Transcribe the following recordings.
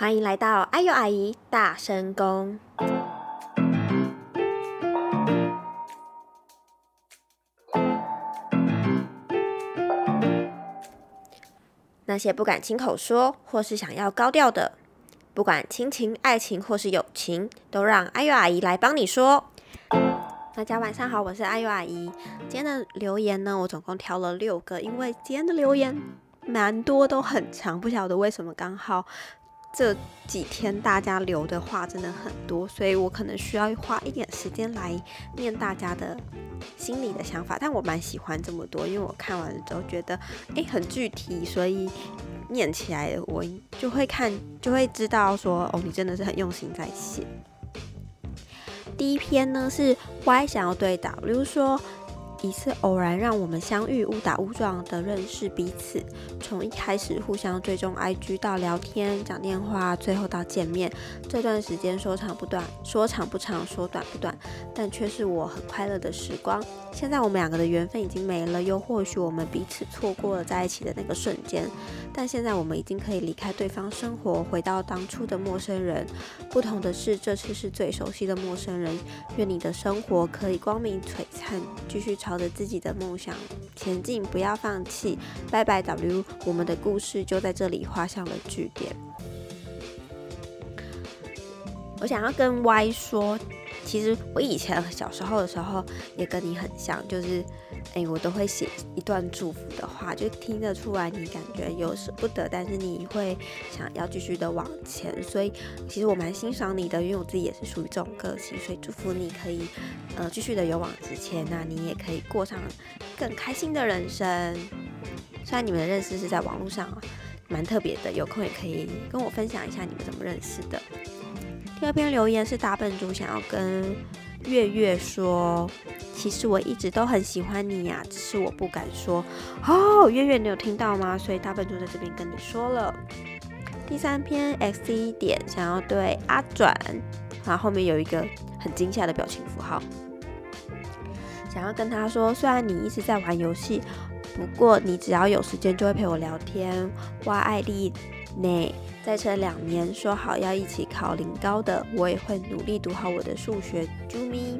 欢迎来到阿尤阿姨大声公。那些不敢亲口说，或是想要高调的，不管亲情、爱情或是友情，都让阿尤阿姨来帮你说。大家晚上好，我是阿尤阿姨。今天的留言呢，我总共挑了六个，因为今天的留言蛮多，都很长，不晓得为什么刚好这几天大家留的话真的很多，所以我可能需要花一点时间来念大家的心里的想法。但我蛮喜欢这么多，因为我看完了之后觉得，诶很具体，所以念起来我就会看，就会知道说，哦，你真的是很用心在写。第一篇呢是 Y 想要对 W 说。一次偶然让我们相遇，误打误撞的认识彼此。从一开始互相追踪 IG 到聊天、讲电话，最后到见面，这段时间说长不短，说长不长，说短不短，但却是我很快乐的时光。现在我们两个的缘分已经没了，又或许我们彼此错过了在一起的那个瞬间。但现在我们已经可以离开对方生活，回到当初的陌生人。不同的是，这次是最熟悉的陌生人。愿你的生活可以光明璀璨，继续朝着自己的梦想前进，不要放弃。拜拜，W，我们的故事就在这里画上了句点。我想要跟 Y 说，其实我以前小时候的时候也跟你很像，就是。哎，我都会写一段祝福的话，就听得出来你感觉有舍不得，但是你会想要继续的往前，所以其实我蛮欣赏你的，因为我自己也是属于这种个性，所以祝福你可以呃继续的勇往直前，那你也可以过上更开心的人生。虽然你们的认识是在网络上，蛮特别的，有空也可以跟我分享一下你们怎么认识的。第二篇留言是大笨猪想要跟月月说。其实我一直都很喜欢你呀，只是我不敢说。哦，月月，你有听到吗？所以大笨猪在这边跟你说了。第三篇 X 一点想要对阿转，然后后面有一个很惊吓的表情符号，想要跟他说，虽然你一直在玩游戏，不过你只要有时间就会陪我聊天。哇，艾丽内再撑两年，说好要一起考零高的，我也会努力读好我的数学。啾咪。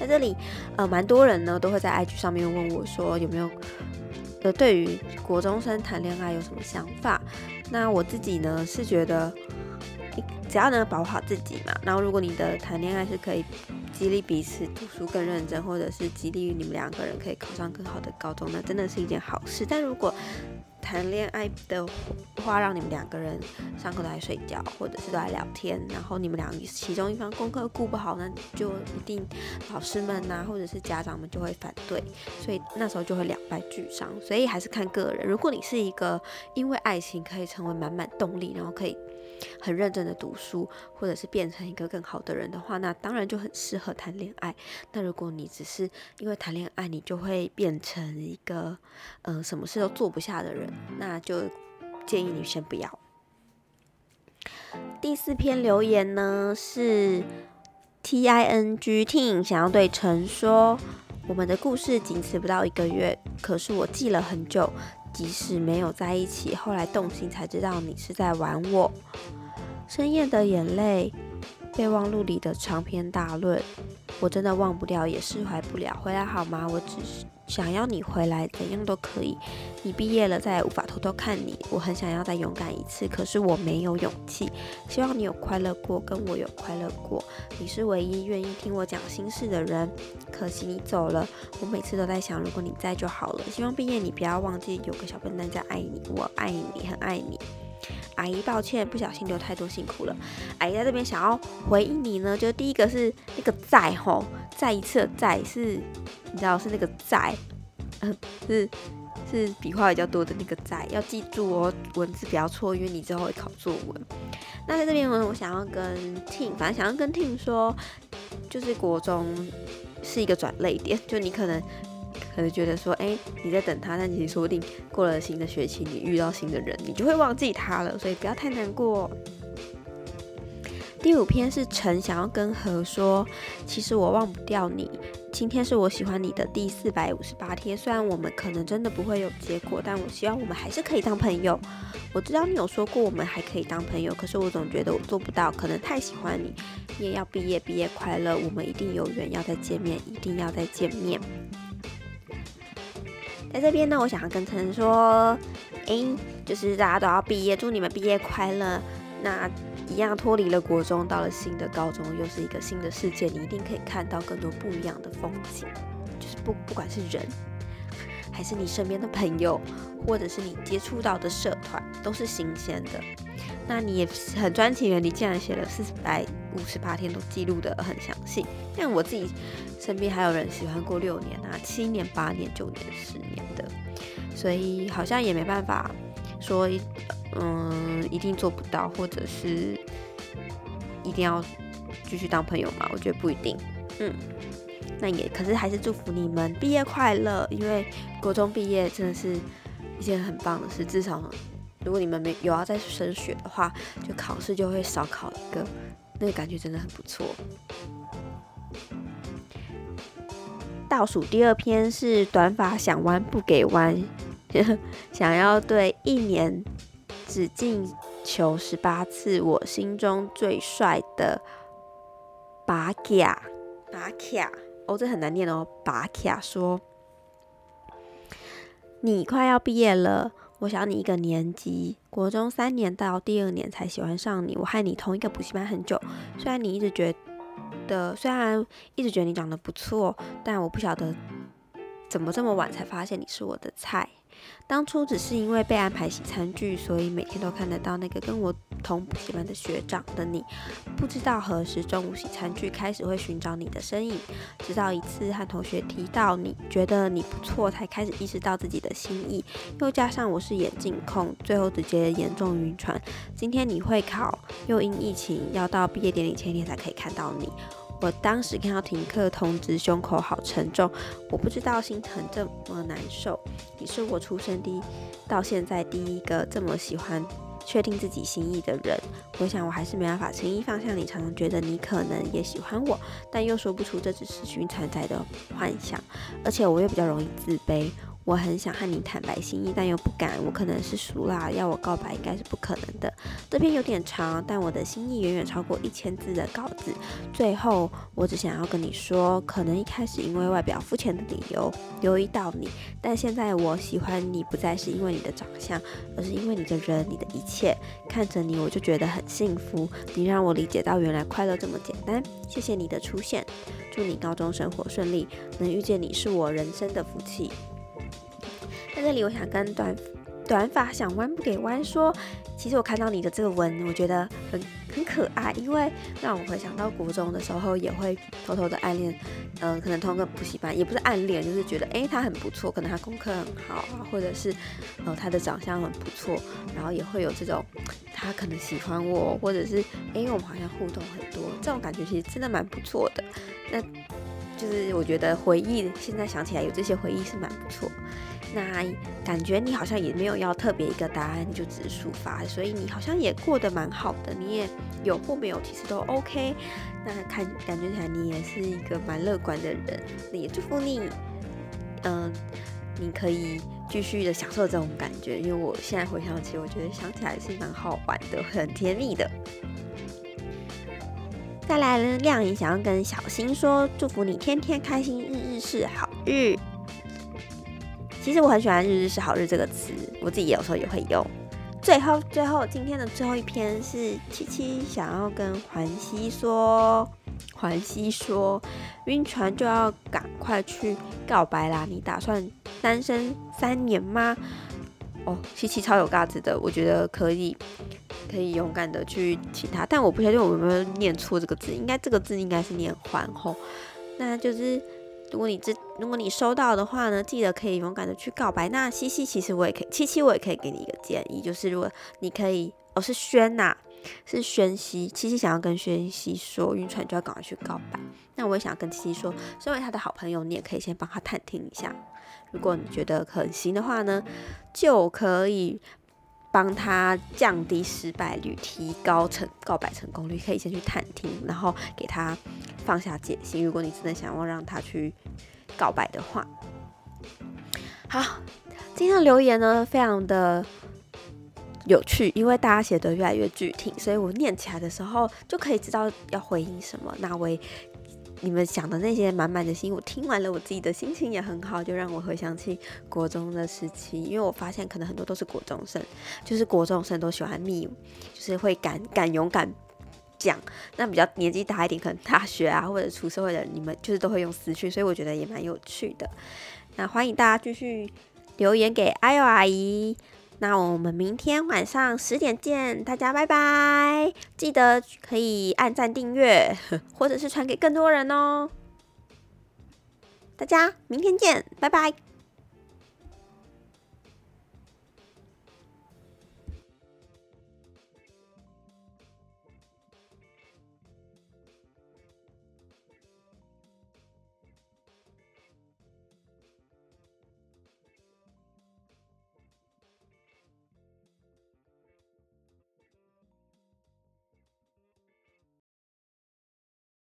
在这里，呃，蛮多人呢都会在 IG 上面问我说有没有呃对于国中生谈恋爱有什么想法？那我自己呢是觉得，只要能保护好自己嘛。然后如果你的谈恋爱是可以激励彼此读书更认真，或者是激励你们两个人可以考上更好的高中，那真的是一件好事。但如果谈恋爱的话，让你们两个人上课都在睡觉，或者是都在聊天，然后你们两其中一方功课顾不好，那就一定老师们呐，或者是家长们就会反对，所以那时候就会两败俱伤。所以还是看个人。如果你是一个因为爱情可以成为满满动力，然后可以。很认真的读书，或者是变成一个更好的人的话，那当然就很适合谈恋爱。那如果你只是因为谈恋爱，你就会变成一个呃什么事都做不下的人，那就建议你先不要。第四篇留言呢是 T I N G Ting 想要对陈说，我们的故事仅此不到一个月，可是我记了很久。即使没有在一起，后来动心才知道你是在玩我。深夜的眼泪，备忘录里的长篇大论，我真的忘不掉，也释怀不了。回来好吗？我只是想要你回来，怎样都可以。你毕业了，再也无法偷偷看你。我很想要再勇敢一次，可是我没有勇气。希望你有快乐过，跟我有快乐过。你是唯一愿意听我讲心事的人。可惜你走了，我每次都在想，如果你在就好了。希望毕业你不要忘记，有个小笨蛋在爱你，我爱你，很爱你。阿姨，抱歉，不小心留太多辛苦了。阿姨在这边想要回应你呢，就第一个是那个在吼，再一次的在是，你知道是那个在，嗯，是是笔画比较多的那个在，要记住哦，文字不要错，因为你之后会考作文。那在这边呢，我想要跟 Tim，反正想要跟 Tim 说，就是国中是一个转类点，就你可能。可能觉得说，哎，你在等他，但其实说不定过了新的学期，你遇到新的人，你就会忘记他了，所以不要太难过。第五篇是陈想要跟何说，其实我忘不掉你，今天是我喜欢你的第四百五十八天，虽然我们可能真的不会有结果，但我希望我们还是可以当朋友。我知道你有说过我们还可以当朋友，可是我总觉得我做不到，可能太喜欢你。你也要毕业，毕业快乐，我们一定有缘要再见面，一定要再见面。在这边呢，我想要跟陈说，诶，就是大家都要毕业，祝你们毕业快乐。那一样脱离了国中，到了新的高中，又是一个新的世界，你一定可以看到更多不一样的风景。就是不不管是人，还是你身边的朋友，或者是你接触到的社团，都是新鲜的。那你也很专情的，你竟然写了四百五十八天，都记录的很详细。像我自己身边还有人喜欢过六年啊、七年、八年、九年、十年的，所以好像也没办法说。嗯，一定做不到，或者是一定要继续当朋友嘛？我觉得不一定。嗯，那也可是还是祝福你们毕业快乐，因为国中毕业真的是一件很棒的事。至少如果你们没有要再升学的话，就考试就会少考一个，那个感觉真的很不错。倒数第二篇是短发想弯不给弯，想要对一年。只进球十八次，我心中最帅的巴卡巴卡哦，这很难念哦。巴卡说：“你快要毕业了，我小你一个年级，国中三年到第二年才喜欢上你。我和你同一个补习班很久，虽然你一直觉得，虽然一直觉得你长得不错，但我不晓得怎么这么晚才发现你是我的菜。”当初只是因为被安排洗餐具，所以每天都看得到那个跟我同补习班的学长的你。不知道何时中午洗餐具开始会寻找你的身影，直到一次和同学提到你觉得你不错，才开始意识到自己的心意。又加上我是眼镜控，最后直接严重晕船。今天你会考，又因疫情要到毕业典礼前一天才可以看到你。我当时看到停课通知，胸口好沉重。我不知道心疼这么难受。你是我出生第到现在第一个这么喜欢、确定自己心意的人。我想我还是没办法轻易放下你。常常觉得你可能也喜欢我，但又说不出这只是寻常在的幻想。而且我又比较容易自卑。我很想和你坦白心意，但又不敢。我可能是熟啦，要我告白应该是不可能的。这篇有点长，但我的心意远远超过一千字的稿子。最后，我只想要跟你说，可能一开始因为外表肤浅的理由留意到你，但现在我喜欢你不再是因为你的长相，而是因为你的人，你的一切。看着你，我就觉得很幸福。你让我理解到原来快乐这么简单。谢谢你的出现，祝你高中生活顺利，能遇见你是我人生的福气。在这里，我想跟短短发想弯不给弯说，其实我看到你的这个文，我觉得很很可爱，因为让我回想到国中的时候，也会偷偷的暗恋，嗯，可能通过补习班，也不是暗恋，就是觉得哎他很不错，可能他功课很好啊，或者是呃他的长相很不错，然后也会有这种他可能喜欢我，或者是哎我们好像互动很多，这种感觉其实真的蛮不错的。那就是我觉得回忆，现在想起来有这些回忆是蛮不错。那感觉你好像也没有要特别一个答案，就只是抒发，所以你好像也过得蛮好的，你也有或没有，其实都 OK。那看感觉起来你也是一个蛮乐观的人，那也祝福你，嗯，你可以继续的享受这种感觉，因为我现在回想起，我觉得想起来是蛮好玩的，很甜蜜的。再来呢，亮颖想要跟小新说，祝福你天天开心，日日是好日。其实我很喜欢“日日是好日”这个词，我自己有时候也会用。最后，最后今天的最后一篇是七七想要跟环西说，环西说晕船就要赶快去告白啦！你打算单身三年吗？哦，七七超有架子的，我觉得可以，可以勇敢的去请他。但我不确定我有没有念错这个字，应该这个字应该是念环后，那就是。如果你知，如果你收到的话呢，记得可以勇敢的去告白。那西西其实我也可以，七七我也可以给你一个建议，就是如果你可以，哦是轩呐，是轩西，七七想要跟轩西说晕船就要赶快去告白。那我也想跟七七说，身为他的好朋友，你也可以先帮他探听一下。如果你觉得可行的话呢，就可以帮他降低失败率，提高成告白成功率，可以先去探听，然后给他放下戒心。如果你真的想要让他去告白的话，好，今天的留言呢，非常的有趣，因为大家写的越来越具体，所以我念起来的时候就可以知道要回应什么。那我也。你们想的那些满满的心，我听完了，我自己的心情也很好，就让我回想起国中的时期。因为我发现可能很多都是国中生，就是国中生都喜欢密，就是会敢敢勇敢讲。那比较年纪大一点，可能大学啊或者出社会的，你们就是都会用私讯，所以我觉得也蛮有趣的。那欢迎大家继续留言给阿佑阿姨。那我们明天晚上十点见，大家拜拜！记得可以按赞订阅，或者是传给更多人哦。大家明天见，拜拜。